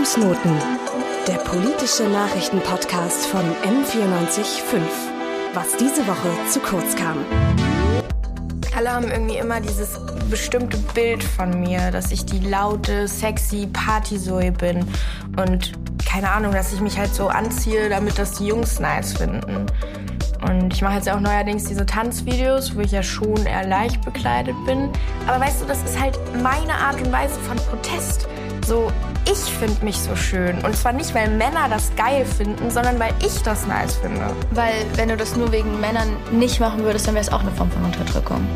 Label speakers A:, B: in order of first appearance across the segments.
A: Fußnoten, der politische Nachrichtenpodcast von M945. Was diese Woche zu kurz kam.
B: Alle haben irgendwie immer dieses bestimmte Bild von mir, dass ich die laute, sexy Partysoe bin. Und keine Ahnung, dass ich mich halt so anziehe, damit das die Jungs nice finden. Und ich mache jetzt auch neuerdings diese Tanzvideos, wo ich ja schon eher leicht bekleidet bin. Aber weißt du, das ist halt meine Art und Weise von Protest. So, ich finde mich so schön. Und zwar nicht, weil Männer das geil finden, sondern weil ich das nice finde.
C: Weil wenn du das nur wegen Männern nicht machen würdest, dann wäre es auch eine Form von Unterdrückung.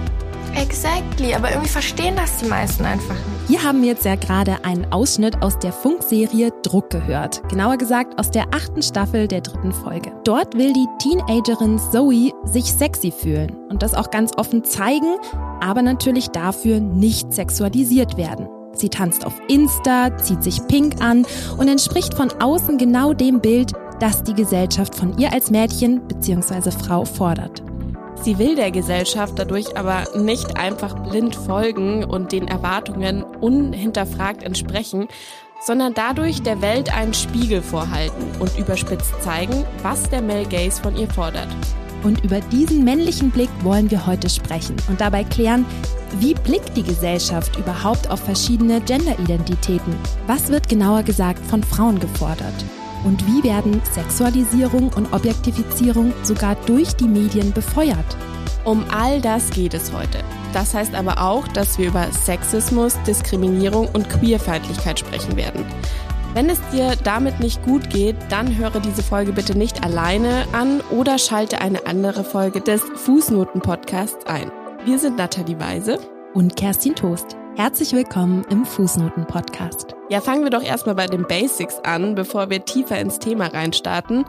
B: Exactly, aber irgendwie verstehen das die meisten einfach nicht.
D: Hier haben wir jetzt ja gerade einen Ausschnitt aus der Funkserie Druck gehört. Genauer gesagt aus der achten Staffel der dritten Folge. Dort will die Teenagerin Zoe sich sexy fühlen und das auch ganz offen zeigen, aber natürlich dafür nicht sexualisiert werden. Sie tanzt auf Insta, zieht sich pink an und entspricht von außen genau dem Bild, das die Gesellschaft von ihr als Mädchen bzw. Frau fordert.
E: Sie will der Gesellschaft dadurch aber nicht einfach blind folgen und den Erwartungen unhinterfragt entsprechen, sondern dadurch der Welt einen Spiegel vorhalten und überspitzt zeigen, was der Male Gaze von ihr fordert.
D: Und über diesen männlichen Blick wollen wir heute sprechen und dabei klären, wie blickt die Gesellschaft überhaupt auf verschiedene Genderidentitäten? Was wird genauer gesagt von Frauen gefordert? Und wie werden Sexualisierung und Objektifizierung sogar durch die Medien befeuert?
E: Um all das geht es heute. Das heißt aber auch, dass wir über Sexismus, Diskriminierung und Queerfeindlichkeit sprechen werden. Wenn es dir damit nicht gut geht, dann höre diese Folge bitte nicht alleine an oder schalte eine andere Folge des Fußnoten-Podcasts ein. Wir sind Nathalie Weise
D: und Kerstin Toast. Herzlich willkommen im Fußnoten-Podcast.
E: Ja, fangen wir doch erstmal bei den Basics an, bevor wir tiefer ins Thema reinstarten.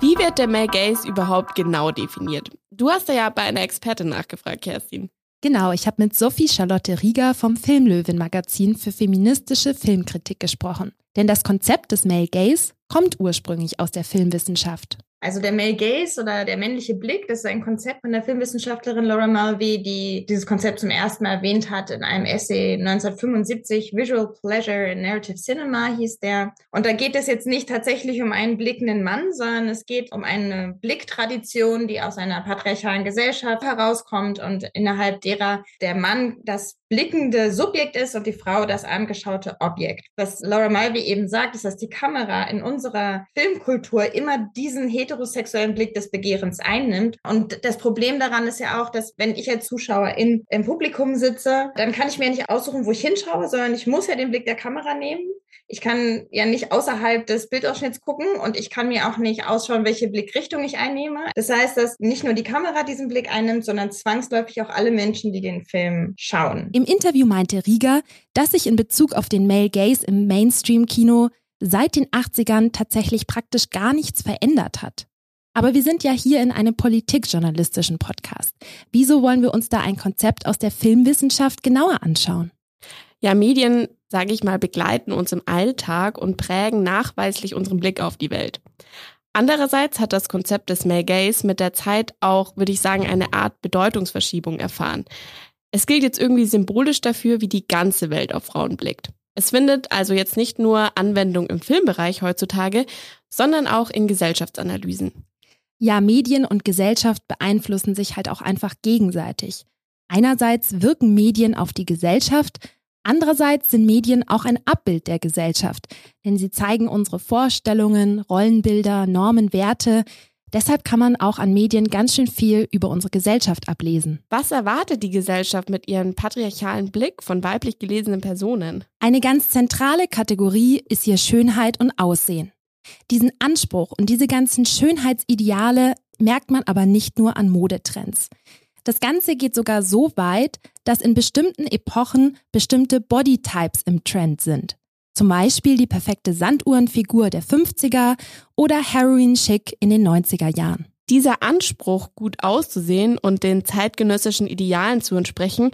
E: Wie wird der Male Gaze überhaupt genau definiert? Du hast da ja bei einer Expertin nachgefragt, Kerstin.
D: Genau, ich habe mit Sophie Charlotte Rieger vom Filmlöwen Magazin für feministische Filmkritik gesprochen. Denn das Konzept des Male Gaze kommt ursprünglich aus der Filmwissenschaft.
F: Also der Male Gaze oder der männliche Blick, das ist ein Konzept von der Filmwissenschaftlerin Laura Mulvey, die dieses Konzept zum ersten Mal erwähnt hat in einem Essay 1975, Visual Pleasure in Narrative Cinema hieß der. Und da geht es jetzt nicht tatsächlich um einen blickenden Mann, sondern es geht um eine Blicktradition, die aus einer patriarchalen Gesellschaft herauskommt und innerhalb derer der Mann das blickende Subjekt ist und die Frau das angeschaute Objekt. Was Laura Mulvey eben sagt, ist, dass die Kamera in unserer Filmkultur immer diesen heterosexuellen Blick des Begehrens einnimmt. Und das Problem daran ist ja auch, dass wenn ich als Zuschauer in, im Publikum sitze, dann kann ich mir nicht aussuchen, wo ich hinschaue, sondern ich muss ja den Blick der Kamera nehmen. Ich kann ja nicht außerhalb des Bildausschnitts gucken und ich kann mir auch nicht ausschauen, welche Blickrichtung ich einnehme. Das heißt, dass nicht nur die Kamera diesen Blick einnimmt, sondern zwangsläufig auch alle Menschen, die den Film schauen.
D: Im Interview meinte Rieger, dass sich in Bezug auf den Male Gaze im Mainstream-Kino seit den 80ern tatsächlich praktisch gar nichts verändert hat. Aber wir sind ja hier in einem politikjournalistischen Podcast. Wieso wollen wir uns da ein Konzept aus der Filmwissenschaft genauer anschauen?
E: Ja, Medien, sage ich mal, begleiten uns im Alltag und prägen nachweislich unseren Blick auf die Welt. Andererseits hat das Konzept des Male Gaze mit der Zeit auch, würde ich sagen, eine Art Bedeutungsverschiebung erfahren. Es gilt jetzt irgendwie symbolisch dafür, wie die ganze Welt auf Frauen blickt. Es findet also jetzt nicht nur Anwendung im Filmbereich heutzutage, sondern auch in Gesellschaftsanalysen.
D: Ja, Medien und Gesellschaft beeinflussen sich halt auch einfach gegenseitig. Einerseits wirken Medien auf die Gesellschaft, Andererseits sind Medien auch ein Abbild der Gesellschaft, denn sie zeigen unsere Vorstellungen, Rollenbilder, Normen, Werte. Deshalb kann man auch an Medien ganz schön viel über unsere Gesellschaft ablesen.
E: Was erwartet die Gesellschaft mit ihrem patriarchalen Blick von weiblich gelesenen Personen?
D: Eine ganz zentrale Kategorie ist hier Schönheit und Aussehen. Diesen Anspruch und diese ganzen Schönheitsideale merkt man aber nicht nur an Modetrends. Das Ganze geht sogar so weit, dass in bestimmten Epochen bestimmte Bodytypes im Trend sind. Zum Beispiel die perfekte Sanduhrenfigur der 50er oder Heroin Chic in den 90er Jahren.
E: Dieser Anspruch, gut auszusehen und den zeitgenössischen Idealen zu entsprechen,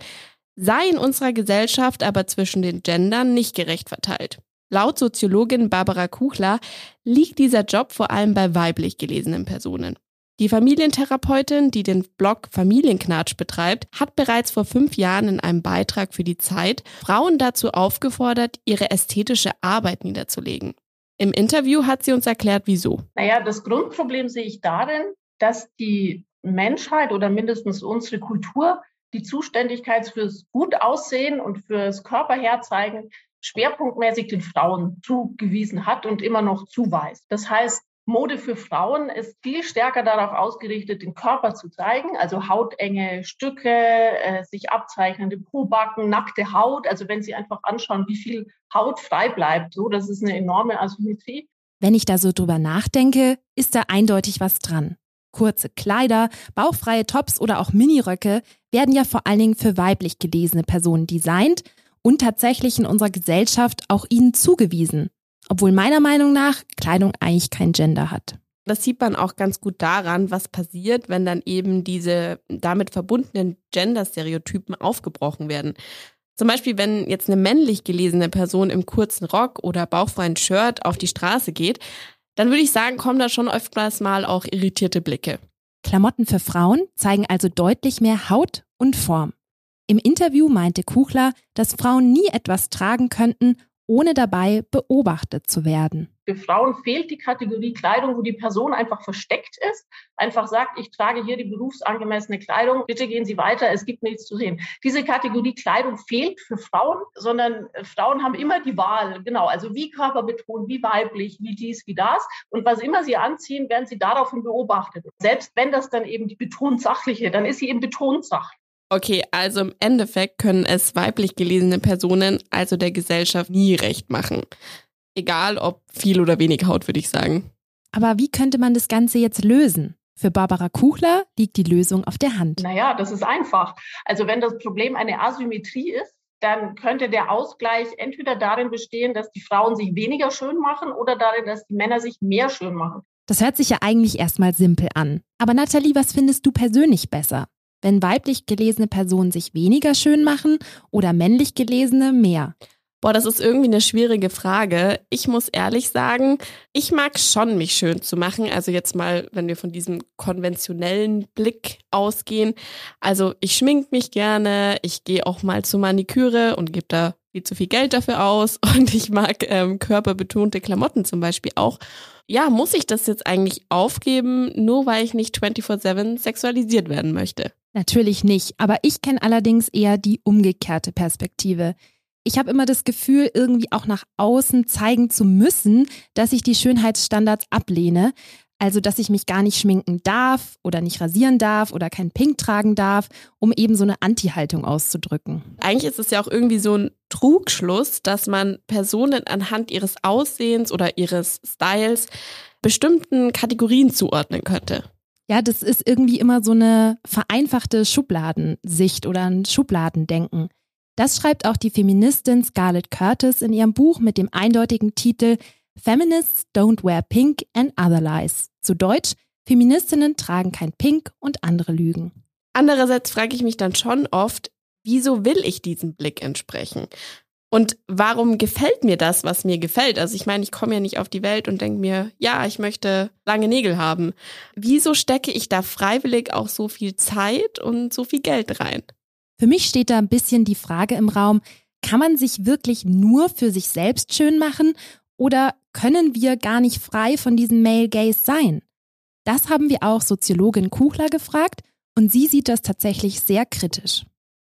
E: sei in unserer Gesellschaft aber zwischen den Gendern nicht gerecht verteilt. Laut Soziologin Barbara Kuchler liegt dieser Job vor allem bei weiblich gelesenen Personen. Die Familientherapeutin, die den Blog Familienknatsch betreibt, hat bereits vor fünf Jahren in einem Beitrag für die Zeit Frauen dazu aufgefordert, ihre ästhetische Arbeit niederzulegen. Im Interview hat sie uns erklärt, wieso.
G: Naja, das Grundproblem sehe ich darin, dass die Menschheit oder mindestens unsere Kultur die Zuständigkeit fürs Gutaussehen und fürs Körperherzeigen schwerpunktmäßig den Frauen zugewiesen hat und immer noch zuweist. Das heißt, Mode für Frauen ist viel stärker darauf ausgerichtet, den Körper zu zeigen, also hautenge Stücke, äh, sich abzeichnende Pobacken, nackte Haut. Also wenn Sie einfach anschauen, wie viel Haut frei bleibt, so, das ist eine enorme Asymmetrie.
D: Wenn ich da so drüber nachdenke, ist da eindeutig was dran. Kurze Kleider, bauchfreie Tops oder auch Miniröcke werden ja vor allen Dingen für weiblich gelesene Personen designt und tatsächlich in unserer Gesellschaft auch ihnen zugewiesen. Obwohl meiner Meinung nach Kleidung eigentlich kein Gender hat.
E: Das sieht man auch ganz gut daran, was passiert, wenn dann eben diese damit verbundenen Gender-Stereotypen aufgebrochen werden. Zum Beispiel, wenn jetzt eine männlich gelesene Person im kurzen Rock oder bauchfreien Shirt auf die Straße geht, dann würde ich sagen, kommen da schon oftmals mal auch irritierte Blicke.
D: Klamotten für Frauen zeigen also deutlich mehr Haut und Form. Im Interview meinte Kuchler, dass Frauen nie etwas tragen könnten, ohne dabei beobachtet zu werden.
G: Für Frauen fehlt die Kategorie Kleidung, wo die Person einfach versteckt ist, einfach sagt, ich trage hier die berufsangemessene Kleidung, bitte gehen Sie weiter, es gibt nichts zu sehen. Diese Kategorie Kleidung fehlt für Frauen, sondern äh, Frauen haben immer die Wahl, genau, also wie körperbetont, wie weiblich, wie dies, wie das. Und was immer sie anziehen, werden sie daraufhin beobachtet. Selbst wenn das dann eben die betont sachliche, dann ist sie eben betont sachlich.
E: Okay, also im Endeffekt können es weiblich gelesene Personen, also der Gesellschaft, nie recht machen. Egal ob viel oder wenig Haut, würde ich sagen.
D: Aber wie könnte man das Ganze jetzt lösen? Für Barbara Kuchler liegt die Lösung auf der Hand.
G: Naja, das ist einfach. Also wenn das Problem eine Asymmetrie ist, dann könnte der Ausgleich entweder darin bestehen, dass die Frauen sich weniger schön machen oder darin, dass die Männer sich mehr schön machen.
D: Das hört sich ja eigentlich erstmal simpel an. Aber Nathalie, was findest du persönlich besser? Wenn weiblich gelesene Personen sich weniger schön machen oder männlich gelesene mehr?
E: Boah, das ist irgendwie eine schwierige Frage. Ich muss ehrlich sagen, ich mag schon, mich schön zu machen. Also jetzt mal, wenn wir von diesem konventionellen Blick ausgehen. Also ich schmink mich gerne, ich gehe auch mal zur Maniküre und gebe da viel zu viel Geld dafür aus. Und ich mag ähm, körperbetonte Klamotten zum Beispiel auch. Ja, muss ich das jetzt eigentlich aufgeben, nur weil ich nicht 24-7 sexualisiert werden möchte?
D: Natürlich nicht, aber ich kenne allerdings eher die umgekehrte Perspektive. Ich habe immer das Gefühl, irgendwie auch nach außen zeigen zu müssen, dass ich die Schönheitsstandards ablehne. Also, dass ich mich gar nicht schminken darf oder nicht rasieren darf oder kein Pink tragen darf, um eben so eine Anti-Haltung auszudrücken.
E: Eigentlich ist es ja auch irgendwie so ein Trugschluss, dass man Personen anhand ihres Aussehens oder ihres Styles bestimmten Kategorien zuordnen könnte.
D: Ja, das ist irgendwie immer so eine vereinfachte Schubladensicht oder ein Schubladendenken. Das schreibt auch die Feministin Scarlett Curtis in ihrem Buch mit dem eindeutigen Titel Feminists Don't Wear Pink and Other Lies. Zu Deutsch, Feministinnen tragen kein Pink und andere Lügen.
E: Andererseits frage ich mich dann schon oft, wieso will ich diesem Blick entsprechen? Und warum gefällt mir das, was mir gefällt? Also ich meine, ich komme ja nicht auf die Welt und denke mir, ja, ich möchte lange Nägel haben. Wieso stecke ich da freiwillig auch so viel Zeit und so viel Geld rein?
D: Für mich steht da ein bisschen die Frage im Raum, kann man sich wirklich nur für sich selbst schön machen oder können wir gar nicht frei von diesem Male Gaze sein? Das haben wir auch Soziologin Kuchler gefragt und sie sieht das tatsächlich sehr kritisch.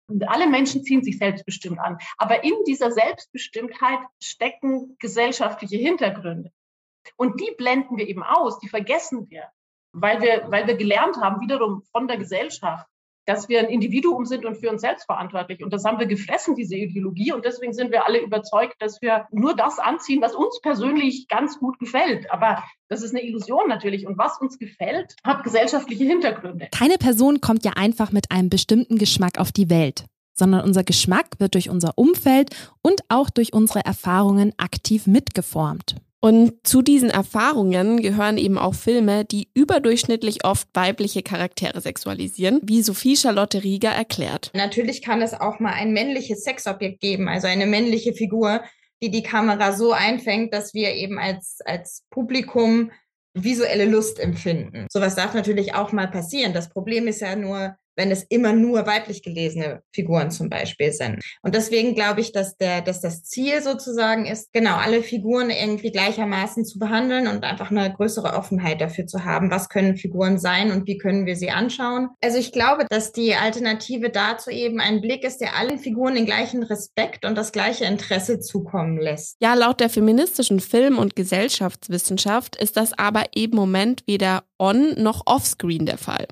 G: Und alle Menschen ziehen sich selbstbestimmt an. Aber in dieser Selbstbestimmtheit stecken gesellschaftliche Hintergründe. Und die blenden wir eben aus, die vergessen wir, weil wir, weil wir gelernt haben, wiederum von der Gesellschaft, dass wir ein Individuum sind und für uns selbst verantwortlich. Und das haben wir gefressen, diese Ideologie. Und deswegen sind wir alle überzeugt, dass wir nur das anziehen, was uns persönlich ganz gut gefällt. Aber das ist eine Illusion natürlich. Und was uns gefällt, hat gesellschaftliche Hintergründe.
D: Keine Person kommt ja einfach mit einem bestimmten Geschmack auf die Welt sondern unser Geschmack wird durch unser Umfeld und auch durch unsere Erfahrungen aktiv mitgeformt.
E: Und zu diesen Erfahrungen gehören eben auch Filme, die überdurchschnittlich oft weibliche Charaktere sexualisieren, wie Sophie Charlotte Rieger erklärt.
F: Natürlich kann es auch mal ein männliches Sexobjekt geben, also eine männliche Figur, die die Kamera so einfängt, dass wir eben als, als Publikum visuelle Lust empfinden. Sowas darf natürlich auch mal passieren. Das Problem ist ja nur, wenn es immer nur weiblich gelesene Figuren zum Beispiel sind. Und deswegen glaube ich, dass der, dass das Ziel sozusagen ist, genau alle Figuren irgendwie gleichermaßen zu behandeln und einfach eine größere Offenheit dafür zu haben. Was können Figuren sein und wie können wir sie anschauen? Also ich glaube, dass die Alternative dazu eben ein Blick ist, der allen Figuren den gleichen Respekt und das gleiche Interesse zukommen lässt.
E: Ja, laut der feministischen Film- und Gesellschaftswissenschaft ist das aber eben im Moment weder on noch offscreen der Fall.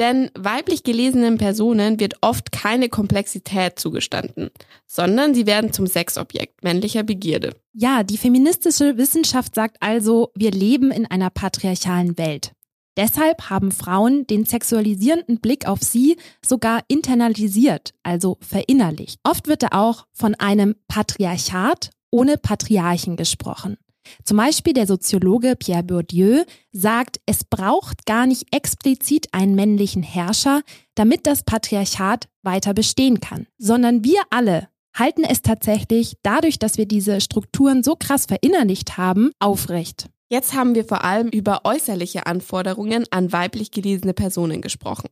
E: Denn weiblich gelesenen Personen wird oft keine Komplexität zugestanden, sondern sie werden zum Sexobjekt männlicher Begierde.
D: Ja, die feministische Wissenschaft sagt also, wir leben in einer patriarchalen Welt. Deshalb haben Frauen den sexualisierenden Blick auf sie sogar internalisiert, also verinnerlicht. Oft wird da auch von einem Patriarchat ohne Patriarchen gesprochen. Zum Beispiel der Soziologe Pierre Bourdieu sagt, es braucht gar nicht explizit einen männlichen Herrscher, damit das Patriarchat weiter bestehen kann, sondern wir alle halten es tatsächlich dadurch, dass wir diese Strukturen so krass verinnerlicht haben, aufrecht.
E: Jetzt haben wir vor allem über äußerliche Anforderungen an weiblich gelesene Personen gesprochen.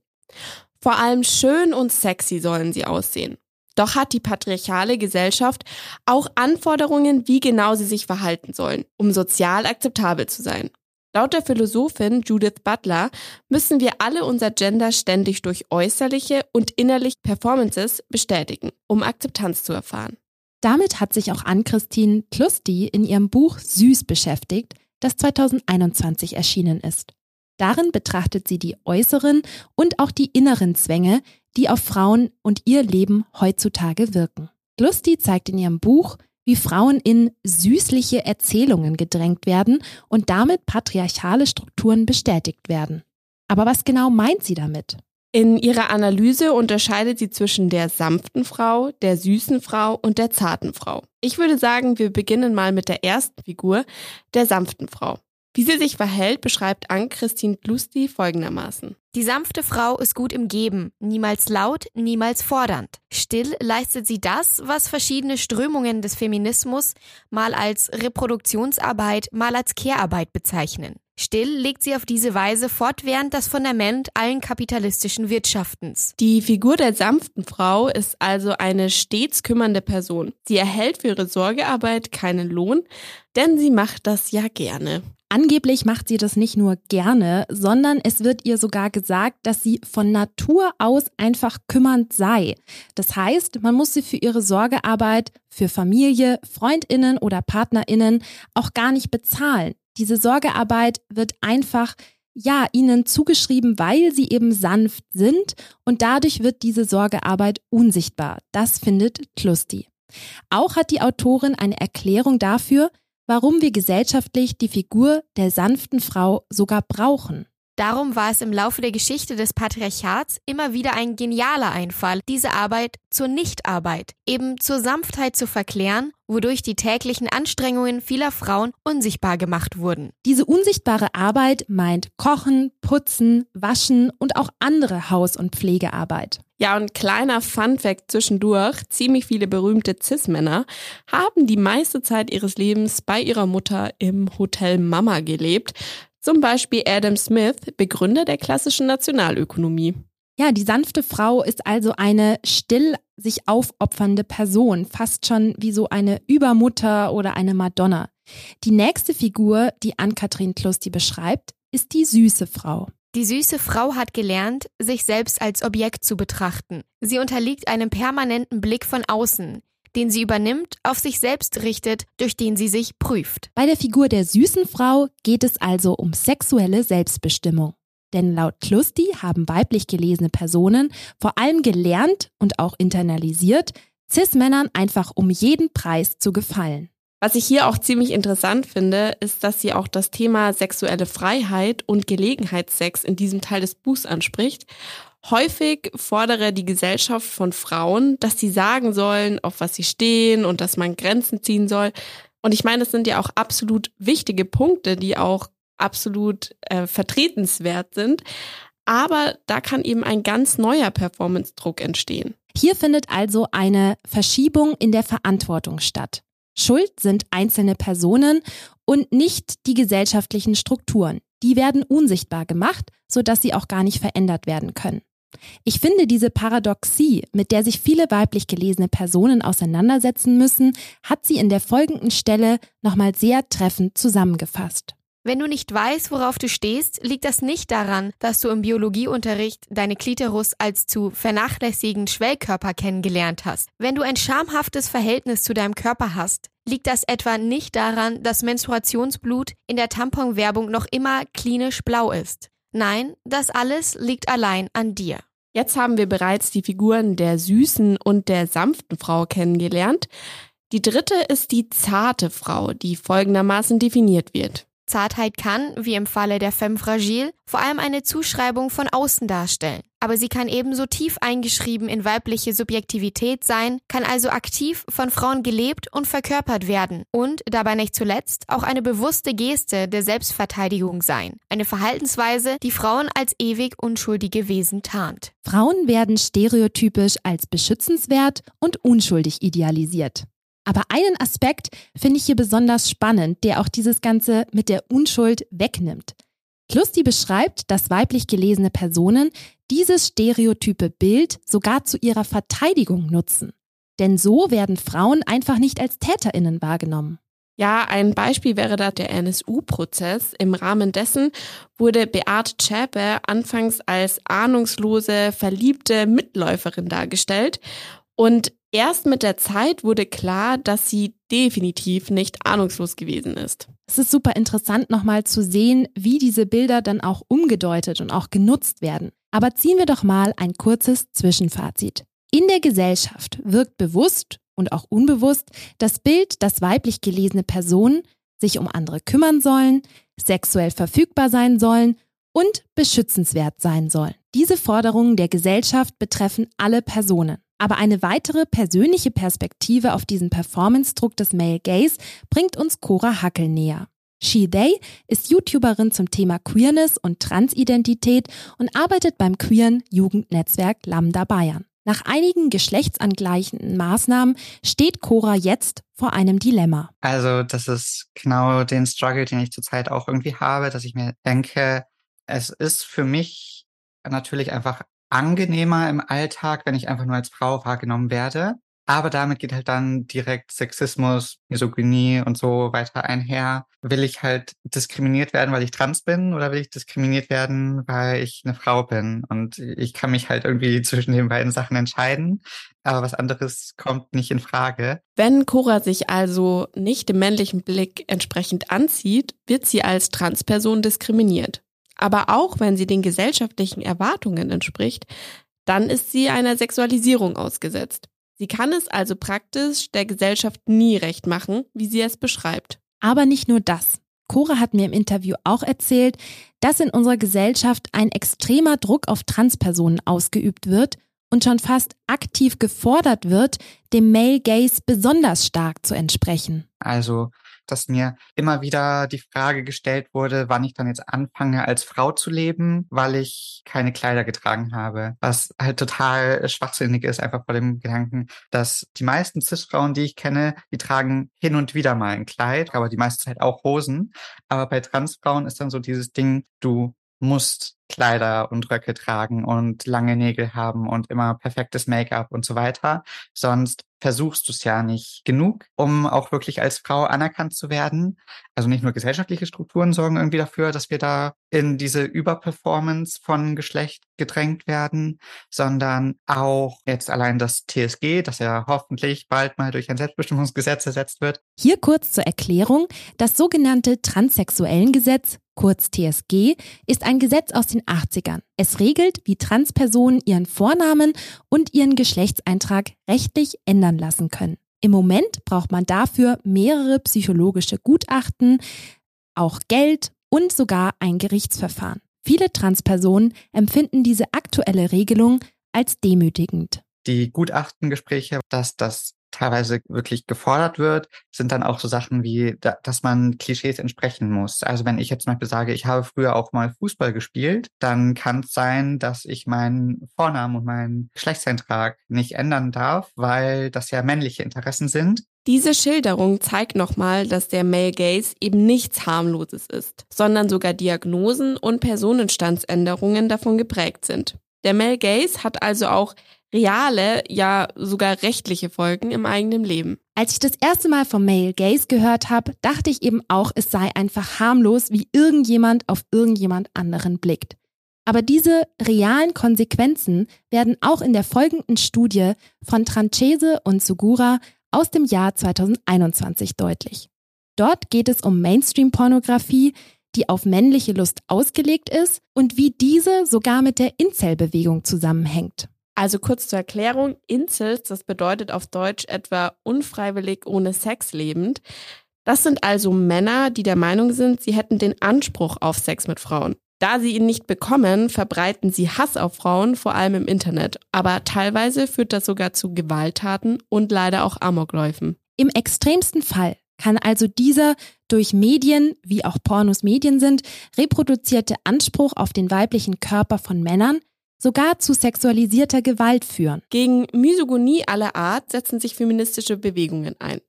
E: Vor allem schön und sexy sollen sie aussehen. Doch hat die patriarchale Gesellschaft auch Anforderungen, wie genau sie sich verhalten sollen, um sozial akzeptabel zu sein. Laut der Philosophin Judith Butler müssen wir alle unser Gender ständig durch äußerliche und innerliche Performances bestätigen, um Akzeptanz zu erfahren.
D: Damit hat sich auch Ann-Christine Klusti in ihrem Buch Süß beschäftigt, das 2021 erschienen ist. Darin betrachtet sie die äußeren und auch die inneren Zwänge, die auf Frauen und ihr Leben heutzutage wirken. Lusty zeigt in ihrem Buch, wie Frauen in süßliche Erzählungen gedrängt werden und damit patriarchale Strukturen bestätigt werden. Aber was genau meint sie damit?
E: In ihrer Analyse unterscheidet sie zwischen der sanften Frau, der süßen Frau und der zarten Frau. Ich würde sagen, wir beginnen mal mit der ersten Figur, der sanften Frau. Wie sie sich verhält, beschreibt Ann-Christine Glusti folgendermaßen.
H: Die sanfte Frau ist gut im Geben, niemals laut, niemals fordernd. Still leistet sie das, was verschiedene Strömungen des Feminismus mal als Reproduktionsarbeit, mal als Kehrarbeit bezeichnen. Still legt sie auf diese Weise fortwährend das Fundament allen kapitalistischen Wirtschaftens.
E: Die Figur der sanften Frau ist also eine stets kümmernde Person. Sie erhält für ihre Sorgearbeit keinen Lohn, denn sie macht das ja gerne.
D: Angeblich macht sie das nicht nur gerne, sondern es wird ihr sogar gesagt, dass sie von Natur aus einfach kümmernd sei. Das heißt, man muss sie für ihre Sorgearbeit für Familie, Freundinnen oder Partnerinnen auch gar nicht bezahlen. Diese Sorgearbeit wird einfach ja, ihnen zugeschrieben, weil sie eben sanft sind und dadurch wird diese Sorgearbeit unsichtbar. Das findet Klusti. Auch hat die Autorin eine Erklärung dafür, warum wir gesellschaftlich die Figur der sanften Frau sogar brauchen.
H: Darum war es im Laufe der Geschichte des Patriarchats immer wieder ein genialer Einfall, diese Arbeit zur Nichtarbeit, eben zur Sanftheit zu verklären, wodurch die täglichen Anstrengungen vieler Frauen unsichtbar gemacht wurden.
D: Diese unsichtbare Arbeit meint Kochen, Putzen, Waschen und auch andere Haus- und Pflegearbeit.
E: Ja, und kleiner Funfact zwischendurch, ziemlich viele berühmte Cis-Männer haben die meiste Zeit ihres Lebens bei ihrer Mutter im Hotel Mama gelebt. Zum Beispiel Adam Smith, Begründer der klassischen Nationalökonomie.
D: Ja, die sanfte Frau ist also eine still sich aufopfernde Person, fast schon wie so eine Übermutter oder eine Madonna. Die nächste Figur, die Ann-Kathrin Klusti beschreibt, ist die süße Frau.
H: Die süße Frau hat gelernt, sich selbst als Objekt zu betrachten. Sie unterliegt einem permanenten Blick von außen, den sie übernimmt, auf sich selbst richtet, durch den sie sich prüft.
D: Bei der Figur der süßen Frau geht es also um sexuelle Selbstbestimmung. Denn laut Klusti haben weiblich gelesene Personen vor allem gelernt und auch internalisiert, Cis-Männern einfach um jeden Preis zu gefallen.
E: Was ich hier auch ziemlich interessant finde, ist, dass sie auch das Thema sexuelle Freiheit und Gelegenheitssex in diesem Teil des Buchs anspricht Häufig fordere die Gesellschaft von Frauen, dass sie sagen sollen, auf was sie stehen und dass man Grenzen ziehen soll. Und ich meine, das sind ja auch absolut wichtige Punkte, die auch absolut äh, vertretenswert sind. Aber da kann eben ein ganz neuer Performance-Druck entstehen.
D: Hier findet also eine Verschiebung in der Verantwortung statt. Schuld sind einzelne Personen und nicht die gesellschaftlichen Strukturen. Die werden unsichtbar gemacht, sodass sie auch gar nicht verändert werden können. Ich finde diese Paradoxie, mit der sich viele weiblich gelesene Personen auseinandersetzen müssen, hat sie in der folgenden Stelle nochmal sehr treffend zusammengefasst.
H: Wenn du nicht weißt, worauf du stehst, liegt das nicht daran, dass du im Biologieunterricht deine Klitoris als zu vernachlässigen Schwellkörper kennengelernt hast. Wenn du ein schamhaftes Verhältnis zu deinem Körper hast, liegt das etwa nicht daran, dass Menstruationsblut in der Tamponwerbung noch immer klinisch blau ist. Nein, das alles liegt allein an dir.
E: Jetzt haben wir bereits die Figuren der süßen und der sanften Frau kennengelernt. Die dritte ist die zarte Frau, die folgendermaßen definiert wird.
H: Zartheit kann, wie im Falle der Femme Fragile, vor allem eine Zuschreibung von außen darstellen. Aber sie kann ebenso tief eingeschrieben in weibliche Subjektivität sein, kann also aktiv von Frauen gelebt und verkörpert werden und dabei nicht zuletzt auch eine bewusste Geste der Selbstverteidigung sein. Eine Verhaltensweise, die Frauen als ewig unschuldige Wesen tarnt.
D: Frauen werden stereotypisch als beschützenswert und unschuldig idealisiert. Aber einen Aspekt finde ich hier besonders spannend, der auch dieses Ganze mit der Unschuld wegnimmt. Klusti beschreibt, dass weiblich gelesene Personen dieses stereotype Bild sogar zu ihrer Verteidigung nutzen. Denn so werden Frauen einfach nicht als Täterinnen wahrgenommen.
E: Ja, ein Beispiel wäre da der NSU-Prozess. Im Rahmen dessen wurde Beate Zschäpe anfangs als ahnungslose, verliebte Mitläuferin dargestellt. Und Erst mit der Zeit wurde klar, dass sie definitiv nicht ahnungslos gewesen ist.
D: Es ist super interessant nochmal zu sehen, wie diese Bilder dann auch umgedeutet und auch genutzt werden. Aber ziehen wir doch mal ein kurzes Zwischenfazit. In der Gesellschaft wirkt bewusst und auch unbewusst das Bild, dass weiblich gelesene Personen sich um andere kümmern sollen, sexuell verfügbar sein sollen und beschützenswert sein sollen. Diese Forderungen der Gesellschaft betreffen alle Personen. Aber eine weitere persönliche Perspektive auf diesen Performance-Druck des Male Gaze bringt uns Cora Hackel näher. She They ist YouTuberin zum Thema Queerness und Transidentität und arbeitet beim queeren Jugendnetzwerk Lambda Bayern. Nach einigen geschlechtsangleichenden Maßnahmen steht Cora jetzt vor einem Dilemma.
I: Also das ist genau den Struggle, den ich zurzeit auch irgendwie habe, dass ich mir denke, es ist für mich natürlich einfach angenehmer im Alltag, wenn ich einfach nur als Frau wahrgenommen werde. Aber damit geht halt dann direkt Sexismus, Misogynie und so weiter einher. Will ich halt diskriminiert werden, weil ich trans bin oder will ich diskriminiert werden, weil ich eine Frau bin? Und ich kann mich halt irgendwie zwischen den beiden Sachen entscheiden. Aber was anderes kommt nicht in Frage.
E: Wenn Cora sich also nicht dem männlichen Blick entsprechend anzieht, wird sie als Transperson diskriminiert. Aber auch wenn sie den gesellschaftlichen Erwartungen entspricht, dann ist sie einer Sexualisierung ausgesetzt. Sie kann es also praktisch der Gesellschaft nie recht machen, wie sie es beschreibt.
D: Aber nicht nur das. Cora hat mir im Interview auch erzählt, dass in unserer Gesellschaft ein extremer Druck auf Transpersonen ausgeübt wird und schon fast aktiv gefordert wird, dem Male Gaze besonders stark zu entsprechen.
I: Also dass mir immer wieder die Frage gestellt wurde, wann ich dann jetzt anfange, als Frau zu leben, weil ich keine Kleider getragen habe. Was halt total schwachsinnig ist, einfach vor dem Gedanken, dass die meisten Cis-Frauen, die ich kenne, die tragen hin und wieder mal ein Kleid, aber die meiste Zeit auch Hosen. Aber bei Transfrauen ist dann so dieses Ding, du musst Kleider und Röcke tragen und lange Nägel haben und immer perfektes Make-up und so weiter. Sonst versuchst du es ja nicht genug, um auch wirklich als Frau anerkannt zu werden. Also nicht nur gesellschaftliche Strukturen sorgen irgendwie dafür, dass wir da in diese Überperformance von Geschlecht gedrängt werden, sondern auch jetzt allein das TSG, das ja hoffentlich bald mal durch ein Selbstbestimmungsgesetz ersetzt wird.
D: Hier kurz zur Erklärung. Das sogenannte Transsexuellengesetz kurz TSG, ist ein Gesetz aus den 80ern. Es regelt, wie Transpersonen ihren Vornamen und ihren Geschlechtseintrag rechtlich ändern lassen können. Im Moment braucht man dafür mehrere psychologische Gutachten, auch Geld und sogar ein Gerichtsverfahren. Viele Transpersonen empfinden diese aktuelle Regelung als demütigend.
I: Die Gutachtengespräche, dass das teilweise wirklich gefordert wird, sind dann auch so Sachen wie, dass man Klischees entsprechen muss. Also wenn ich jetzt zum Beispiel sage, ich habe früher auch mal Fußball gespielt, dann kann es sein, dass ich meinen Vornamen und meinen Geschlechtseintrag nicht ändern darf, weil das ja männliche Interessen sind.
E: Diese Schilderung zeigt nochmal, dass der Male Gaze eben nichts harmloses ist, sondern sogar Diagnosen und Personenstandsänderungen davon geprägt sind. Der Male Gaze hat also auch reale, ja sogar rechtliche Folgen im eigenen Leben.
D: Als ich das erste Mal vom Male Gaze gehört habe, dachte ich eben auch, es sei einfach harmlos, wie irgendjemand auf irgendjemand anderen blickt. Aber diese realen Konsequenzen werden auch in der folgenden Studie von Tranchese und Sugura aus dem Jahr 2021 deutlich. Dort geht es um Mainstream-Pornografie, die auf männliche Lust ausgelegt ist und wie diese sogar mit der Incel-Bewegung zusammenhängt.
E: Also kurz zur Erklärung, Incels, das bedeutet auf Deutsch etwa unfreiwillig ohne Sex lebend. Das sind also Männer, die der Meinung sind, sie hätten den Anspruch auf Sex mit Frauen. Da sie ihn nicht bekommen, verbreiten sie Hass auf Frauen, vor allem im Internet. Aber teilweise führt das sogar zu Gewalttaten und leider auch Amokläufen.
D: Im extremsten Fall kann also dieser durch Medien, wie auch Pornos Medien sind, reproduzierte Anspruch auf den weiblichen Körper von Männern sogar zu sexualisierter Gewalt führen.
E: Gegen Misogonie aller Art setzen sich feministische Bewegungen ein.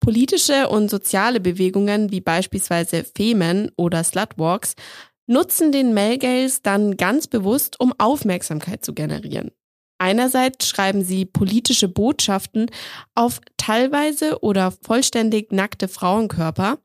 E: Politische und soziale Bewegungen wie beispielsweise Femen oder Slutwalks nutzen den Melgaze dann ganz bewusst, um Aufmerksamkeit zu generieren. Einerseits schreiben sie politische Botschaften auf teilweise oder vollständig nackte Frauenkörper.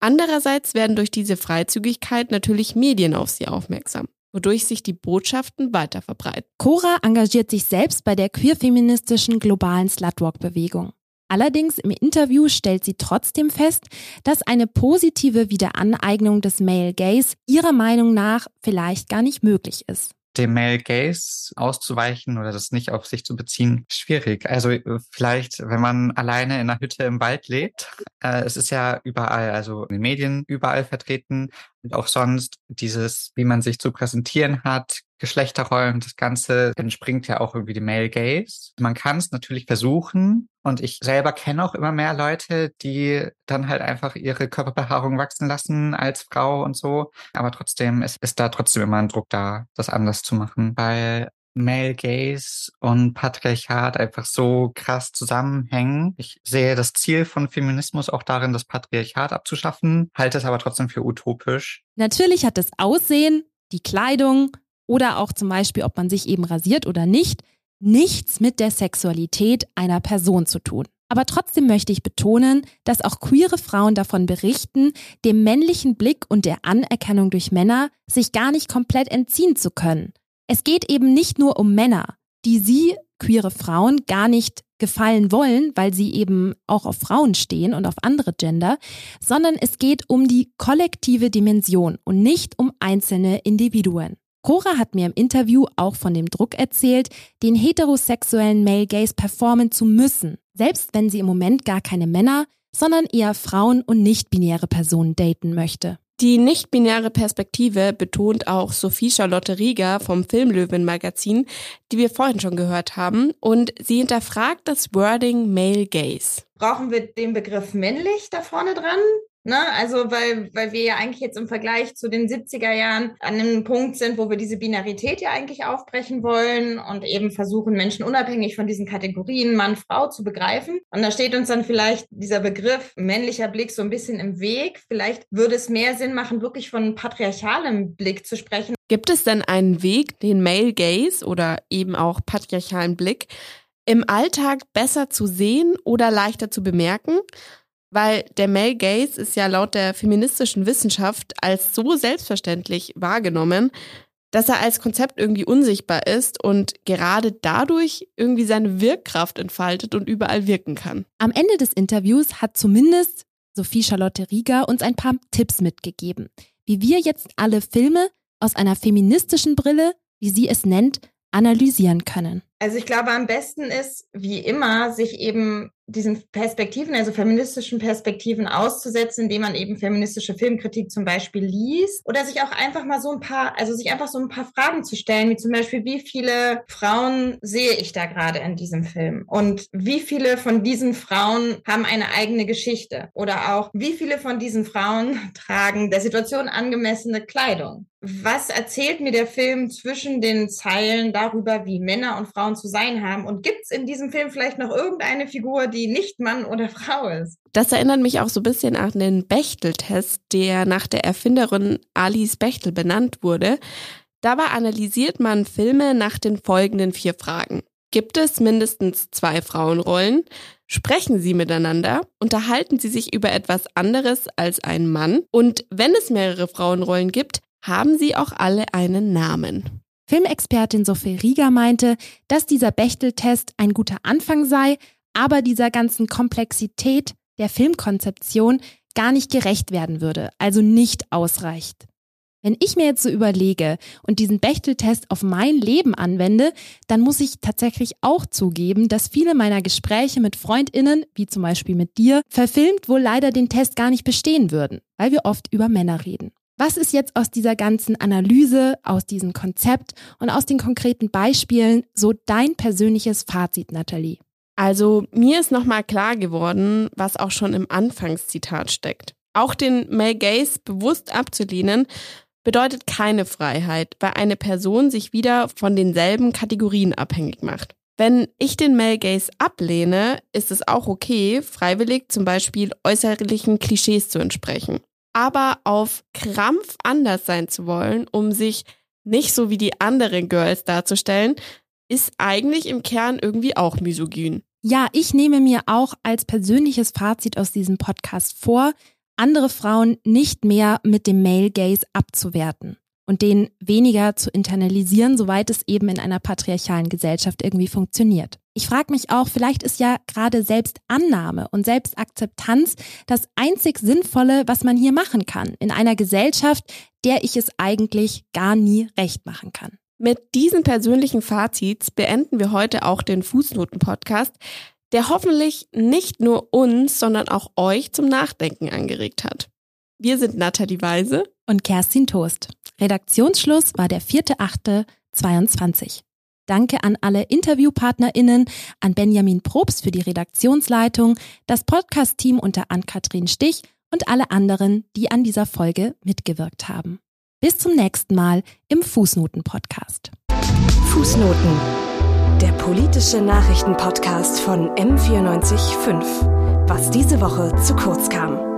E: Andererseits werden durch diese Freizügigkeit natürlich Medien auf sie aufmerksam wodurch sich die Botschaften weiter verbreiten.
D: Cora engagiert sich selbst bei der queerfeministischen globalen Slutwalk-Bewegung. Allerdings im Interview stellt sie trotzdem fest, dass eine positive Wiederaneignung des Male Gaze ihrer Meinung nach vielleicht gar nicht möglich ist
I: dem Male Gaze auszuweichen oder das nicht auf sich zu beziehen, schwierig. Also äh, vielleicht, wenn man alleine in einer Hütte im Wald lebt, äh, es ist ja überall, also in den Medien überall vertreten und auch sonst dieses, wie man sich zu präsentieren hat, Geschlechterrollen, das Ganze entspringt ja auch irgendwie dem Male Gaze. Man kann es natürlich versuchen und ich selber kenne auch immer mehr Leute, die dann halt einfach ihre Körperbehaarung wachsen lassen als Frau und so. Aber trotzdem ist, ist da trotzdem immer ein Druck da, das anders zu machen, weil Male Gaze und Patriarchat einfach so krass zusammenhängen. Ich sehe das Ziel von Feminismus auch darin, das Patriarchat abzuschaffen, halte es aber trotzdem für utopisch.
D: Natürlich hat das Aussehen, die Kleidung oder auch zum Beispiel, ob man sich eben rasiert oder nicht, nichts mit der Sexualität einer Person zu tun. Aber trotzdem möchte ich betonen, dass auch queere Frauen davon berichten, dem männlichen Blick und der Anerkennung durch Männer sich gar nicht komplett entziehen zu können. Es geht eben nicht nur um Männer, die sie, queere Frauen, gar nicht gefallen wollen, weil sie eben auch auf Frauen stehen und auf andere Gender, sondern es geht um die kollektive Dimension und nicht um einzelne Individuen. Cora hat mir im Interview auch von dem Druck erzählt, den heterosexuellen Male Gaze performen zu müssen, selbst wenn sie im Moment gar keine Männer, sondern eher Frauen und nicht-binäre Personen daten möchte.
E: Die nicht-binäre Perspektive betont auch Sophie Charlotte Rieger vom Filmlöwen Magazin, die wir vorhin schon gehört haben, und sie hinterfragt das Wording Male Gaze.
F: Brauchen wir den Begriff männlich da vorne dran? Ne? Also, weil, weil wir ja eigentlich jetzt im Vergleich zu den 70er Jahren an einem Punkt sind, wo wir diese Binarität ja eigentlich aufbrechen wollen und eben versuchen, Menschen unabhängig von diesen Kategorien Mann, Frau zu begreifen. Und da steht uns dann vielleicht dieser Begriff männlicher Blick so ein bisschen im Weg. Vielleicht würde es mehr Sinn machen, wirklich von patriarchalem Blick zu sprechen.
E: Gibt es denn einen Weg, den Male Gaze oder eben auch patriarchalen Blick im Alltag besser zu sehen oder leichter zu bemerken? Weil der Male Gaze ist ja laut der feministischen Wissenschaft als so selbstverständlich wahrgenommen, dass er als Konzept irgendwie unsichtbar ist und gerade dadurch irgendwie seine Wirkkraft entfaltet und überall wirken kann.
D: Am Ende des Interviews hat zumindest Sophie Charlotte Rieger uns ein paar Tipps mitgegeben, wie wir jetzt alle Filme aus einer feministischen Brille, wie sie es nennt, analysieren können.
F: Also ich glaube, am besten ist, wie immer, sich eben diesen Perspektiven, also feministischen Perspektiven auszusetzen, indem man eben feministische Filmkritik zum Beispiel liest oder sich auch einfach mal so ein paar, also sich einfach so ein paar Fragen zu stellen, wie zum Beispiel, wie viele Frauen sehe ich da gerade in diesem Film und wie viele von diesen Frauen haben eine eigene Geschichte oder auch wie viele von diesen Frauen tragen der Situation angemessene Kleidung. Was erzählt mir der Film zwischen den Zeilen darüber, wie Männer und Frauen zu sein haben? Und gibt es in diesem Film vielleicht noch irgendeine Figur, die nicht Mann oder Frau ist.
E: Das erinnert mich auch so ein bisschen an den Bechtel-Test, der nach der Erfinderin Alice Bechtel benannt wurde. Dabei analysiert man Filme nach den folgenden vier Fragen. Gibt es mindestens zwei Frauenrollen? Sprechen sie miteinander? Unterhalten sie sich über etwas anderes als ein Mann? Und wenn es mehrere Frauenrollen gibt, haben sie auch alle einen Namen.
D: Filmexpertin Sophie Rieger meinte, dass dieser Bechtel-Test ein guter Anfang sei, aber dieser ganzen Komplexität der Filmkonzeption gar nicht gerecht werden würde, also nicht ausreicht. Wenn ich mir jetzt so überlege und diesen Bechtel-Test auf mein Leben anwende, dann muss ich tatsächlich auch zugeben, dass viele meiner Gespräche mit FreundInnen, wie zum Beispiel mit dir, verfilmt wohl leider den Test gar nicht bestehen würden, weil wir oft über Männer reden. Was ist jetzt aus dieser ganzen Analyse, aus diesem Konzept und aus den konkreten Beispielen so dein persönliches Fazit, Nathalie?
E: Also mir ist nochmal klar geworden, was auch schon im Anfangszitat steckt. Auch den Male Gaze bewusst abzulehnen, bedeutet keine Freiheit, weil eine Person sich wieder von denselben Kategorien abhängig macht. Wenn ich den Male Gaze ablehne, ist es auch okay, freiwillig zum Beispiel äußerlichen Klischees zu entsprechen. Aber auf Krampf anders sein zu wollen, um sich nicht so wie die anderen Girls darzustellen, ist eigentlich im Kern irgendwie auch misogyn.
D: Ja, ich nehme mir auch als persönliches Fazit aus diesem Podcast vor, andere Frauen nicht mehr mit dem Male Gaze abzuwerten und den weniger zu internalisieren, soweit es eben in einer patriarchalen Gesellschaft irgendwie funktioniert. Ich frage mich auch, vielleicht ist ja gerade Selbstannahme und Selbstakzeptanz das einzig Sinnvolle, was man hier machen kann, in einer Gesellschaft, der ich es eigentlich gar nie recht machen kann.
E: Mit diesen persönlichen Fazits beenden wir heute auch den Fußnoten-Podcast der hoffentlich nicht nur uns, sondern auch euch zum Nachdenken angeregt hat. Wir sind Nathalie Weise
D: und Kerstin Toast. Redaktionsschluss war der 4.8.22. Danke an alle InterviewpartnerInnen, an Benjamin Probst für die Redaktionsleitung, das Podcast-Team unter Ann-Kathrin Stich und alle anderen, die an dieser Folge mitgewirkt haben. Bis zum nächsten Mal im Fußnoten-Podcast.
A: Fußnoten der politische Nachrichtenpodcast von M945. Was diese Woche zu kurz kam.